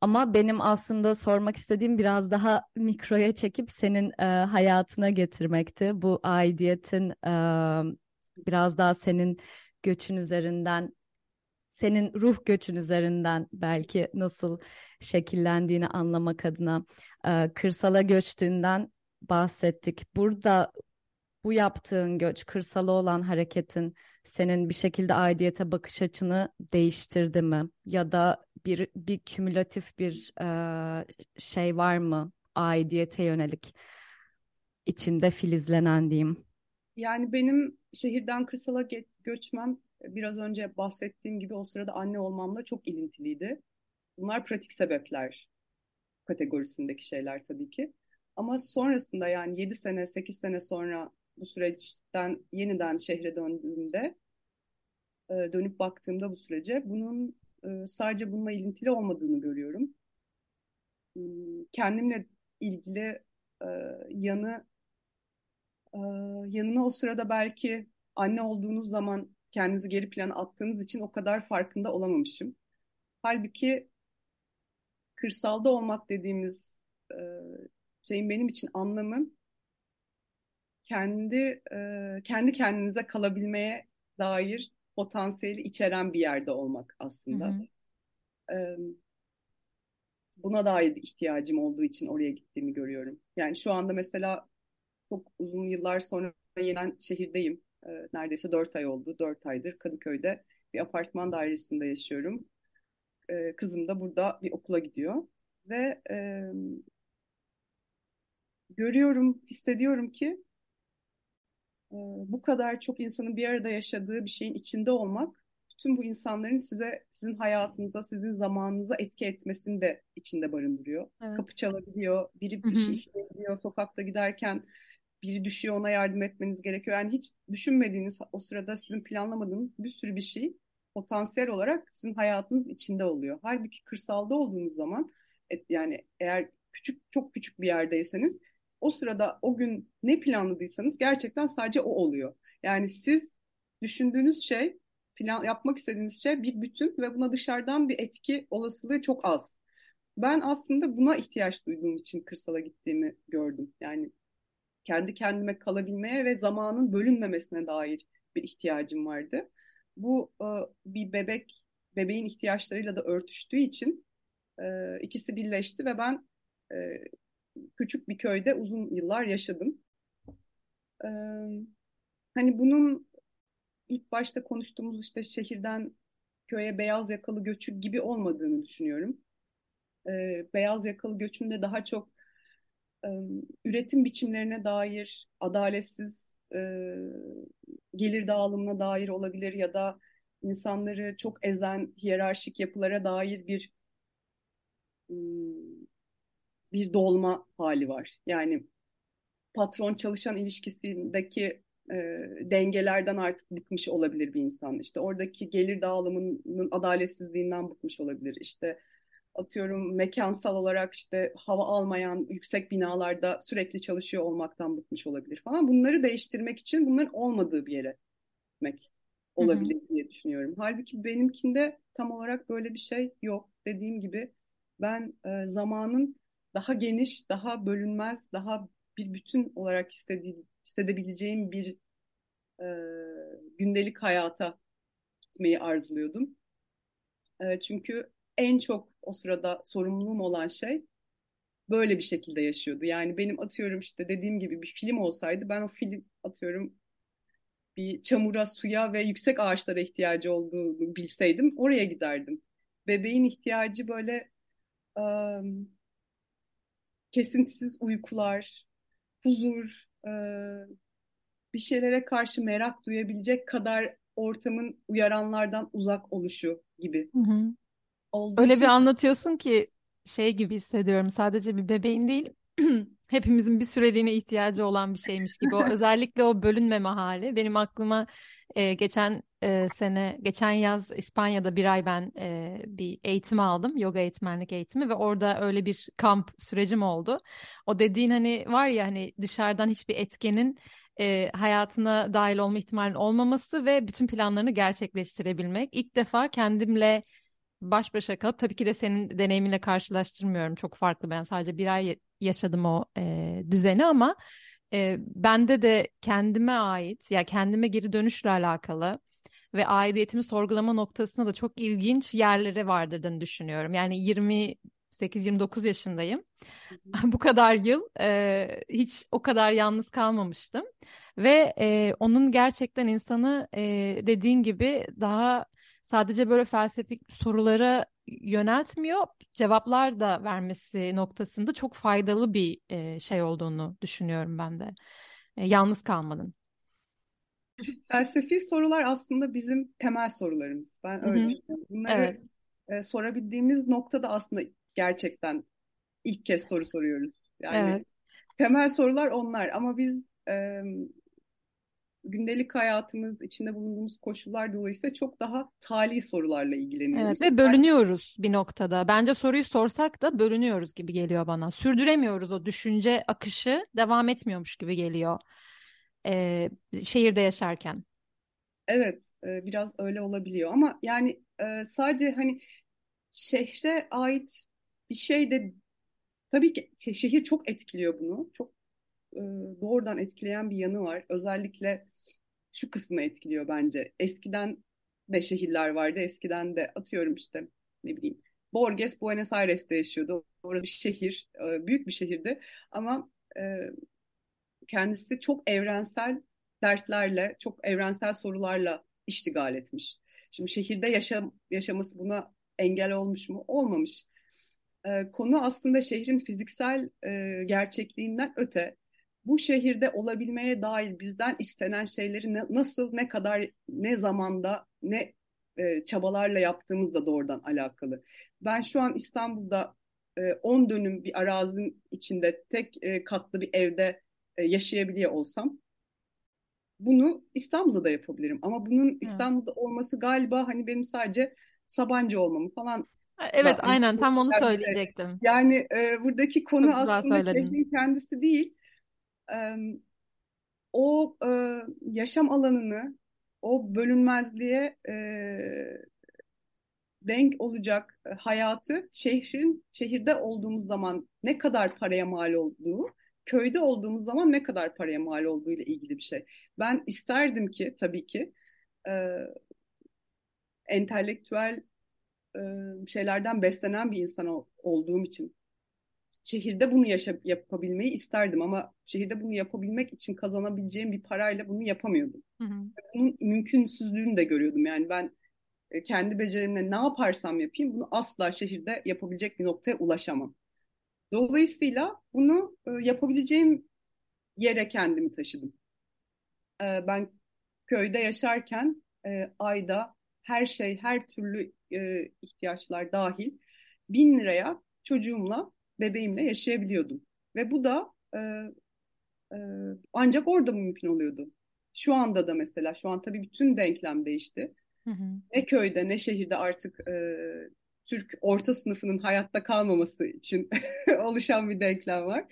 Ama benim aslında sormak istediğim biraz daha mikroya çekip senin e, hayatına getirmekti. Bu aidiyetin e, biraz daha senin göçün üzerinden senin ruh göçün üzerinden belki nasıl şekillendiğini anlamak adına e, kırsala göçtüğünden bahsettik. Burada bu yaptığın göç, kırsala olan hareketin senin bir şekilde aidiyete bakış açını değiştirdi mi? Ya da bir bir kümülatif bir e, şey var mı aidiyete yönelik içinde filizlenen diyeyim? Yani benim şehirden kırsala ge- göçmem biraz önce bahsettiğim gibi o sırada anne olmamla çok ilintiliydi. Bunlar pratik sebepler kategorisindeki şeyler tabii ki. Ama sonrasında yani 7 sene, 8 sene sonra bu süreçten yeniden şehre döndüğümde, e, dönüp baktığımda bu sürece bunun e, sadece bununla ilintili olmadığını görüyorum. Hmm, Kendimle ilgili e, yanı e, yanına o sırada belki anne olduğunuz zaman kendinizi geri plana attığınız için o kadar farkında olamamışım. Halbuki kırsalda olmak dediğimiz şeyin benim için anlamı kendi e, kendi kendinize kalabilmeye dair potansiyeli içeren bir yerde olmak Hı aslında. hı. E, buna dair ihtiyacım olduğu için oraya gittiğimi görüyorum. Yani şu anda mesela çok uzun yıllar sonra yeniden şehirdeyim. E, neredeyse dört ay oldu. Dört aydır Kadıköy'de bir apartman dairesinde yaşıyorum. E, kızım da burada bir okula gidiyor. Ve e, görüyorum, hissediyorum ki bu kadar çok insanın bir arada yaşadığı bir şeyin içinde olmak, bütün bu insanların size, sizin hayatınıza, sizin zamanınıza etki etmesini de içinde barındırıyor. Kapı Evet. çalabiliyor, biri bir şey isteyebiliyor, sokakta giderken biri düşüyor ona yardım etmeniz gerekiyor. Yani hiç düşünmediğiniz o sırada sizin planlamadığınız bir sürü bir şey potansiyel olarak sizin hayatınız içinde oluyor. Halbuki kırsalda olduğunuz zaman yani eğer küçük çok küçük bir yerdeyseniz o sırada o gün ne planladıysanız gerçekten sadece o oluyor. Yani siz düşündüğünüz şey plan yapmak istediğiniz şey bir bütün ve buna dışarıdan bir etki olasılığı çok az. Ben aslında buna ihtiyaç duyduğum için kırsala gittiğimi gördüm. Yani kendi kendime kalabilmeye ve zamanın bölünmemesine dair bir ihtiyacım vardı. Bu e, bir bebek, bebeğin ihtiyaçlarıyla da örtüştüğü için e, ikisi birleşti ve ben e, küçük bir köyde uzun yıllar yaşadım. E, hani bunun ilk başta konuştuğumuz işte şehirden köye beyaz yakalı göçü gibi olmadığını düşünüyorum. E, beyaz yakalı göçünde daha çok e, üretim biçimlerine dair adaletsiz e, gelir dağılımına dair olabilir ya da insanları çok ezen hiyerarşik yapılara dair bir ım, bir dolma hali var. Yani patron çalışan ilişkisindeki e, dengelerden artık bıkmış olabilir bir insan. İşte oradaki gelir dağılımının adaletsizliğinden bıkmış olabilir. İşte atıyorum mekansal olarak işte hava almayan yüksek binalarda sürekli çalışıyor olmaktan bıkmış olabilir falan. Bunları değiştirmek için bunların olmadığı bir yere gitmek olabilir diye düşünüyorum. Halbuki benimkinde tam olarak böyle bir şey yok. Dediğim gibi ben e, zamanın daha geniş, daha bölünmez, daha bir bütün olarak istediğim, hissedebileceğim bir e, gündelik hayata gitmeyi arzuluyordum. E, çünkü en çok o sırada sorumluluğum olan şey böyle bir şekilde yaşıyordu. Yani benim atıyorum işte dediğim gibi bir film olsaydı ben o film atıyorum bir çamura, suya ve yüksek ağaçlara ihtiyacı olduğunu bilseydim oraya giderdim. Bebeğin ihtiyacı böyle um, kesintisiz uykular, huzur, e, bir şeylere karşı merak duyabilecek kadar ortamın uyaranlardan uzak oluşu gibi. Hı hı. Olduğu Öyle için bir anlatıyorsun ki şey gibi hissediyorum. Sadece bir bebeğin değil, hepimizin bir süreliğine ihtiyacı olan bir şeymiş gibi. O özellikle o bölünmeme hali benim aklıma e, geçen e, sene, geçen yaz İspanya'da bir ay ben e, bir eğitim aldım, yoga eğitmenlik eğitimi ve orada öyle bir kamp sürecim oldu. O dediğin hani var ya hani dışarıdan hiçbir etkenin e, hayatına dahil olma ihtimalinin olmaması ve bütün planlarını gerçekleştirebilmek. İlk defa kendimle baş başa kalıp tabii ki de senin deneyiminle karşılaştırmıyorum. Çok farklı ben sadece bir ay yaşadım o e, düzeni ama e, bende de kendime ait ya kendime geri dönüşle alakalı ve aidiyetimi sorgulama noktasında da çok ilginç yerleri vardırdığını düşünüyorum. Yani 28-29 yaşındayım. Bu kadar yıl e, hiç o kadar yalnız kalmamıştım ve e, onun gerçekten insanı e, dediğin gibi daha sadece böyle felsefik sorulara yöneltmiyor, cevaplar da vermesi noktasında çok faydalı bir e, şey olduğunu düşünüyorum ben de. E, yalnız kalmanın. Felsefi sorular aslında bizim temel sorularımız. Ben öyle düşünüyorum. Bunları Evet. e, sorabildiğimiz noktada aslında gerçekten ilk kez soru soruyoruz. Yani Evet. temel sorular onlar ama biz e, gündelik hayatımız, içinde bulunduğumuz koşullar dolayısıyla çok daha tali sorularla ilgileniyoruz. Evet ve bölünüyoruz bir noktada. Bence soruyu sorsak da bölünüyoruz gibi geliyor bana. Sürdüremiyoruz o düşünce akışı devam etmiyormuş gibi geliyor. Ee, şehirde yaşarken. Evet, biraz öyle olabiliyor ama yani sadece hani şehre ait bir şey de tabii ki şe- şehir çok etkiliyor bunu. Çok doğrudan etkileyen bir yanı var. Özellikle şu kısmı etkiliyor bence. Eskiden de şehirler vardı. Eskiden de atıyorum işte ne bileyim Borges Buenos Aires'te yaşıyordu. Orada bir şehir, e, büyük bir şehirdi ama e, kendisi çok evrensel dertlerle, çok evrensel sorularla iştigal etmiş. Şimdi şehirde yaşam, yaşaması buna engel olmuş mu? Olmamış. Ee, konu aslında şehrin fiziksel e, gerçekliğinden öte. Bu şehirde olabilmeye dair bizden istenen şeyleri ne, nasıl, ne kadar, ne zamanda, ne e, çabalarla yaptığımız da doğrudan alakalı. Ben şu an İstanbul'da e, 10 dönüm bir arazinin içinde tek e, katlı bir evde e, yaşayabiliyor olsam bunu İstanbul'da da yapabilirim. Ama bunun. İstanbul'da olması galiba hani benim sadece Sabancı olmamı falan Evet, da aynen tam onu söyleyecektim. yani e, buradaki konu aslında şehrin kendisi değil. O e, yaşam alanını o bölünmezliğe e, denk olacak hayatı şehrin şehirde olduğumuz zaman ne kadar paraya mal olduğu, köyde olduğumuz zaman ne kadar paraya mal olduğu ile ilgili bir şey. Ben isterdim ki tabii ki e, entelektüel e, şeylerden beslenen bir insan ol- olduğum için şehirde bunu yaşa yapabilmeyi isterdim ama şehirde bunu yapabilmek için kazanabileceğim bir parayla bunu yapamıyordum. Hı hı. Bunun mümkünsüzlüğünü de görüyordum. Yani ben e, kendi becerimle ne yaparsam yapayım bunu asla şehirde yapabilecek bir noktaya ulaşamam. Dolayısıyla bunu e, yapabileceğim yere kendimi taşıdım. E, ben köyde yaşarken ayda her şey, her türlü ihtiyaçlar dahil bin liraya çocuğumla, bebeğimle yaşayabiliyordum. Ve bu da e, e, ancak orada mümkün oluyordu. Şu anda da mesela, şu an tabii bütün denklem değişti. Hı hı. Ne köyde ne şehirde artık e, Türk orta sınıfının hayatta kalmaması için oluşan bir denklem var.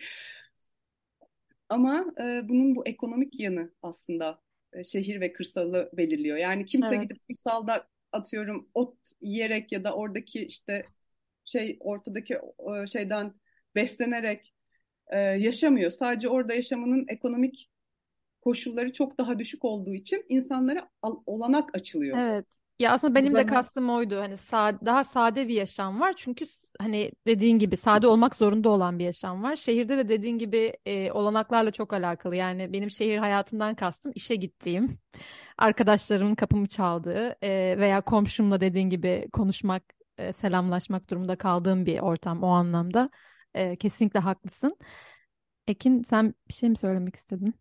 Ama e, bunun bu ekonomik yanı aslında e, şehir ve kırsalı belirliyor. Yani kimse Evet. gidip kırsalda atıyorum ot yiyerek ya da oradaki işte şey ortadaki e, şeyden beslenerek e, yaşamıyor. Sadece orada yaşamanın ekonomik koşulları çok daha düşük olduğu için insanlara al- olanak açılıyor. Evet. Ya aslında benim de kastım oydu. Hani sa- daha sade bir yaşam var. Çünkü hani dediğin gibi sade olmak zorunda olan bir yaşam var. Şehirde de dediğin gibi e, olanaklarla çok alakalı. Yani benim şehir hayatından kastım işe gittiğim, arkadaşlarımın kapımı çaldığı e, veya komşumla dediğin gibi konuşmak, e, selamlaşmak durumunda kaldığım bir ortam o anlamda. E, kesinlikle haklısın. Ekin sen bir şey mi söylemek istedin?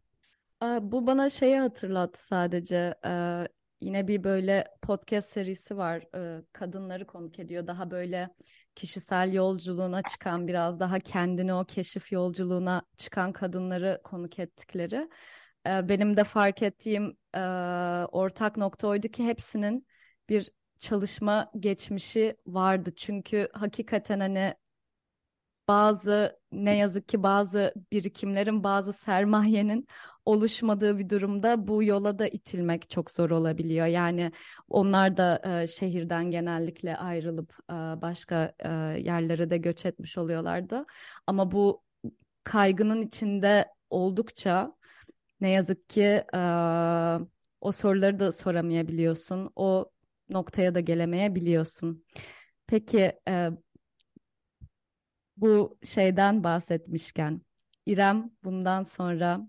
Bu bana şeyi hatırlattı sadece. Ee, yine bir böyle podcast serisi var. Ee, kadınları konuk ediyor. Daha böyle kişisel yolculuğuna çıkan, biraz daha kendini o keşif yolculuğuna çıkan kadınları konuk ettikleri. Ee, benim de fark ettiğim e, ortak nokta oydu ki hepsinin bir çalışma geçmişi vardı. Çünkü hakikaten hani bazı ne yazık ki bazı birikimlerin, bazı sermayenin oluşmadığı bir durumda bu yola da itilmek çok zor olabiliyor. Yani onlar da e, şehirden genellikle ayrılıp e, başka e, yerlere de göç etmiş oluyorlardı. Ama bu kaygının içinde oldukça ne yazık ki e, o soruları da soramayabiliyorsun. O noktaya da gelemeyebiliyorsun. Peki e, bu şeyden bahsetmişken İrem bundan sonra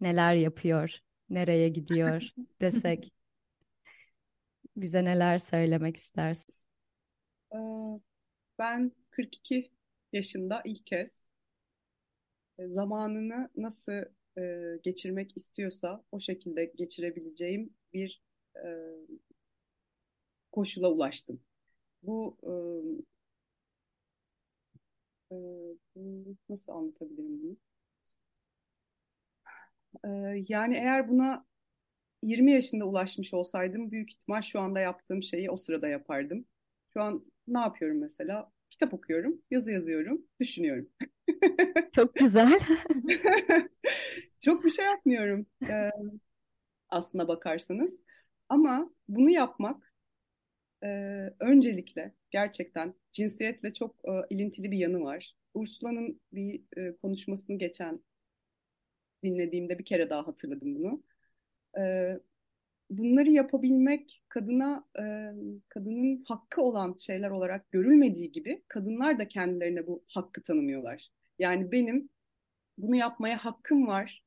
neler yapıyor, nereye gidiyor desek bize neler söylemek istersin? Ee, Ben 42 yaşında ilk kez e, zamanını nasıl e, geçirmek istiyorsa o şekilde geçirebileceğim bir e, koşula ulaştım. Bu, e, e, nasıl anlatabilirim bunu? E, yani eğer buna 20 yaşında ulaşmış olsaydım büyük ihtimal şu anda yaptığım şeyi o sırada yapardım. Şu an ne yapıyorum mesela? Kitap okuyorum, yazı yazıyorum, düşünüyorum. Çok güzel. Çok bir şey yapmıyorum e, aslına bakarsanız. Ama bunu yapmak e, öncelikle gerçekten cinsiyetle çok e, ilintili bir yanı var. Ursula'nın bir e, konuşmasını geçen dinlediğimde bir kere daha hatırladım bunu. E, bunları yapabilmek kadına e, kadının hakkı olan şeyler olarak görülmediği gibi kadınlar da kendilerine bu hakkı tanımıyorlar. Yani benim bunu yapmaya hakkım var.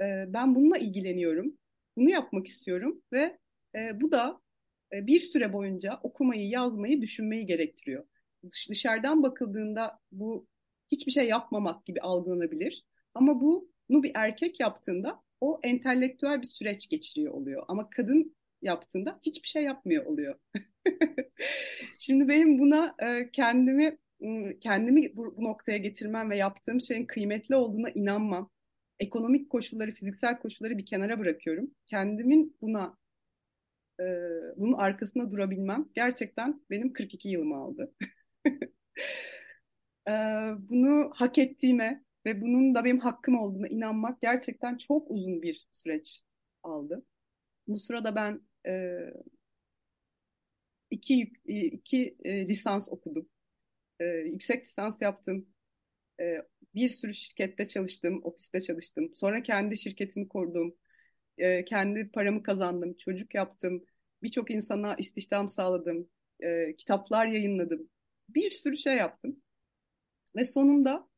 E, ben bununla ilgileniyorum. Bunu yapmak istiyorum ve e, bu da bir süre boyunca okumayı, yazmayı, düşünmeyi gerektiriyor. Dış- dışarıdan bakıldığında bu hiçbir şey yapmamak gibi algılanabilir. Ama bunu bir erkek yaptığında o entelektüel bir süreç geçiriyor oluyor. Ama kadın yaptığında hiçbir şey yapmıyor oluyor. Şimdi benim buna e, kendimi kendimi bu noktaya getirmem ve yaptığım şeyin kıymetli olduğuna inanmam. Ekonomik koşulları, fiziksel koşulları bir kenara bırakıyorum. Kendimin buna e, bunun arkasında durabilmem gerçekten benim 42 yılımı aldı. E, bunu hak ettiğime ve bunun da benim hakkım olduğuna inanmak gerçekten çok uzun bir süreç aldı. Bu sırada ben e, iki, yük- iki e, lisans okudum. E, yüksek lisans yaptım. E, bir sürü şirkette çalıştım, ofiste çalıştım. Sonra kendi şirketimi kurdum. E, kendi paramı kazandım, çocuk yaptım. Birçok insana istihdam sağladım. E, kitaplar yayınladım. Bir sürü şey yaptım. Ve sonunda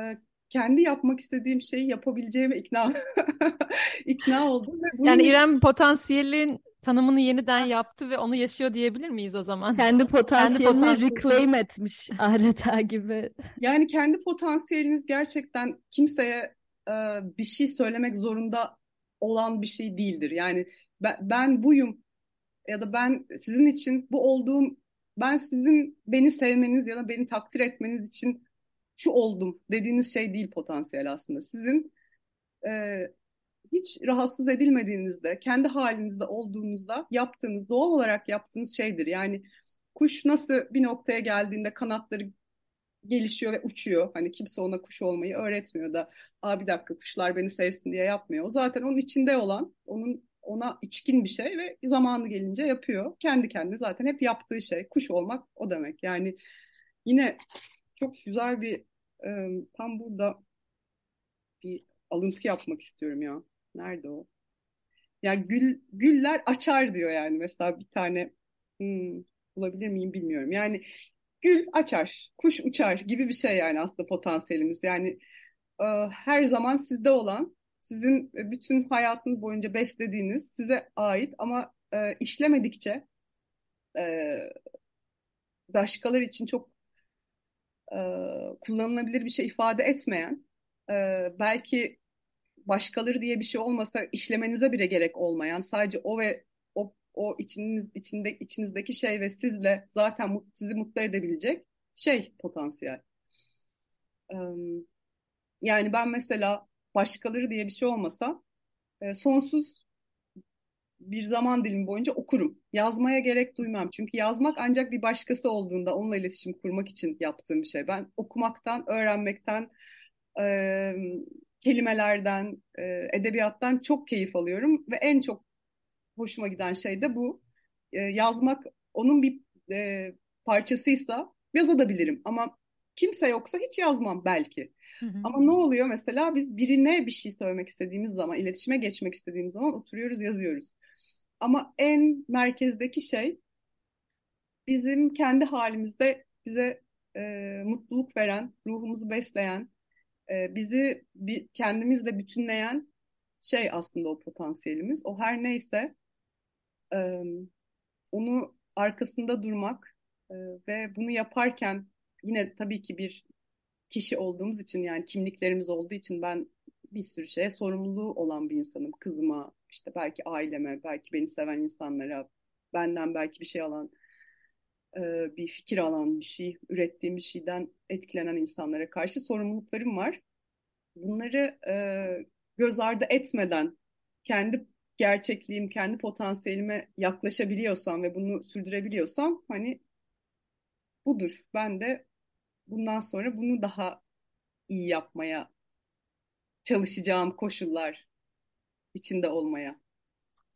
e, kendi yapmak istediğim şeyi yapabileceğime ikna ikna oldum. Ve bunun Yani için- İrem potansiyelin tanımını yeniden yaptı ve onu yaşıyor diyebilir miyiz o zaman? Kendi potansiyelini potansiyelini- reclaim etmiş adeta gibi. Yani kendi potansiyeliniz gerçekten kimseye e, bir şey söylemek zorunda olan bir şey değildir. Yani ben, ben buyum ya da ben sizin için bu olduğum, ben sizin beni sevmeniz ya da beni takdir etmeniz için şu oldum dediğiniz şey değil potansiyel aslında. Sizin e, hiç rahatsız edilmediğinizde, kendi halinizde olduğunuzda yaptığınız, doğal olarak yaptığınız şeydir. Yani kuş nasıl bir noktaya geldiğinde kanatları gelişiyor ve uçuyor. Hani kimse ona kuş olmayı öğretmiyor da Aa, bir dakika kuşlar beni sevsin diye yapmıyor. O zaten onun içinde olan, onun ona içkin bir şey ve zamanı gelince yapıyor. Kendi kendine zaten hep yaptığı şey. Kuş olmak o demek. Yani yine çok güzel bir e, tam burada bir alıntı yapmak istiyorum ya. Nerede o? Yani gül, güller açar diyor yani mesela bir tane hmm, bulabilir miyim bilmiyorum. Yani gül açar, kuş uçar gibi bir şey yani aslında potansiyelimiz. Yani e, her zaman sizde olan, sizin bütün hayatınız boyunca beslediğiniz, size ait ama e, işlemedikçe e, başkaları için çok e, kullanılabilir bir şey ifade etmeyen, e, belki başkaları diye bir şey olmasa işlemenize bile gerek olmayan, sadece o ve o, içiniz, içinde, içinizdeki şey ve sizle zaten sizi mutlu edebilecek şey potansiyel. Yani ben mesela başkaları diye bir şey olmasa e, sonsuz bir zaman dilimi boyunca okurum. Yazmaya gerek duymam. Çünkü yazmak ancak bir başkası olduğunda onunla iletişim kurmak için yaptığım bir şey. Ben okumaktan, öğrenmekten, e, kelimelerden, e, edebiyattan çok keyif alıyorum. Ve en çok hoşuma giden şey de bu. E, yazmak onun bir e, parçasıysa yazabilirim. Ama kimse yoksa hiç yazmam belki. Hı hı. Ama ne oluyor mesela biz birine bir şey söylemek istediğimiz zaman, iletişime geçmek istediğimiz zaman oturuyoruz, yazıyoruz. Ama en merkezdeki şey bizim kendi halimizde bize e, mutluluk veren, ruhumuzu besleyen, e, bizi bir, kendimizle bütünleyen şey aslında o potansiyelimiz. O her neyse e, onu arkasında durmak e, ve bunu yaparken yine tabii ki bir kişi olduğumuz için yani kimliklerimiz olduğu için ben bir sürü şeye sorumluluğu olan bir insanım. Kızıma, işte belki aileme, belki beni seven insanlara, benden belki bir şey alan, bir fikir alan, bir şey, ürettiğim bir şeyden etkilenen insanlara karşı sorumluluklarım var. Bunları göz ardı etmeden kendi gerçekliğim, kendi potansiyelime yaklaşabiliyorsam ve bunu sürdürebiliyorsam hani budur. Ben de bundan sonra bunu daha iyi yapmaya çalışacağım koşullar içinde olmaya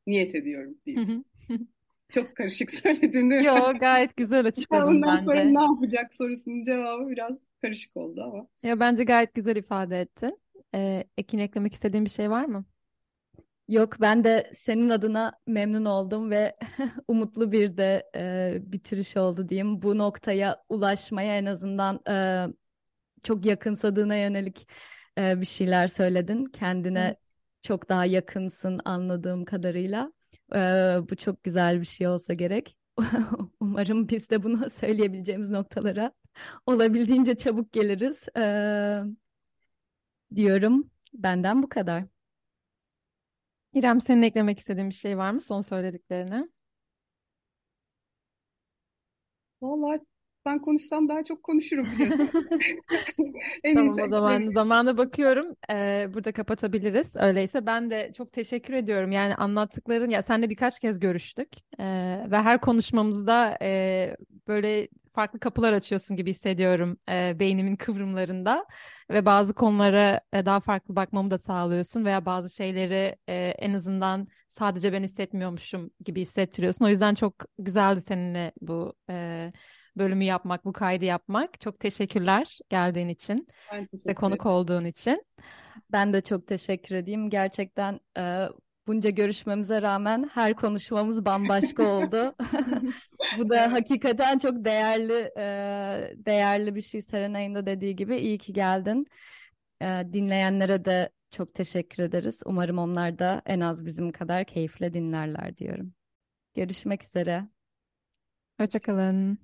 niyet ediyorum diyeyim. Çok karışık söyledim? Yo gayet güzel açıkladın Ondan bence. sonra ne yapacak sorusunun cevabı biraz karışık oldu ama. Ya bence gayet güzel ifade ettin. Ee, Ekin eklemek istediğin bir şey var mı? Yok ben de senin adına memnun oldum ve umutlu bir de e, bitiriş oldu diyeyim. Bu noktaya ulaşmaya en azından e, çok yakınsadığına yönelik e, bir şeyler söyledin. Kendine Hı. çok daha yakınsın anladığım kadarıyla. E, bu çok güzel bir şey olsa gerek. Umarım biz de bunu söyleyebileceğimiz noktalara olabildiğince çabuk geliriz. E, diyorum. Benden bu kadar. İrem senin eklemek istediğin bir şey var mı son söylediklerine? Vallahi ben konuşsam daha çok konuşurum biliyorsun. en tamam iyisi. o zaman zamana bakıyorum. Ee, burada kapatabiliriz. Öyleyse ben de çok teşekkür ediyorum. Yani anlattıkların ya senle birkaç kez görüştük ee, ve her konuşmamızda e, böyle farklı kapılar açıyorsun gibi hissediyorum e, beynimin kıvrımlarında ve bazı konulara e, daha farklı bakmamı da sağlıyorsun veya bazı şeyleri e, en azından sadece ben hissetmiyormuşum gibi hissettiriyorsun. O yüzden çok güzeldi seninle bu e, bölümü yapmak, bu kaydı yapmak. Çok teşekkürler geldiğin için ve konuk olduğun için. Ben de çok teşekkür edeyim. Gerçekten e, bunca görüşmemize rağmen her konuşmamız bambaşka oldu. Bu da hakikaten çok değerli e, değerli bir şey Serenay'ın da dediği gibi. İyi ki geldin. E, dinleyenlere de çok teşekkür ederiz. Umarım onlar da en az bizim kadar keyifle dinlerler diyorum. Görüşmek üzere. Hoşçakalın.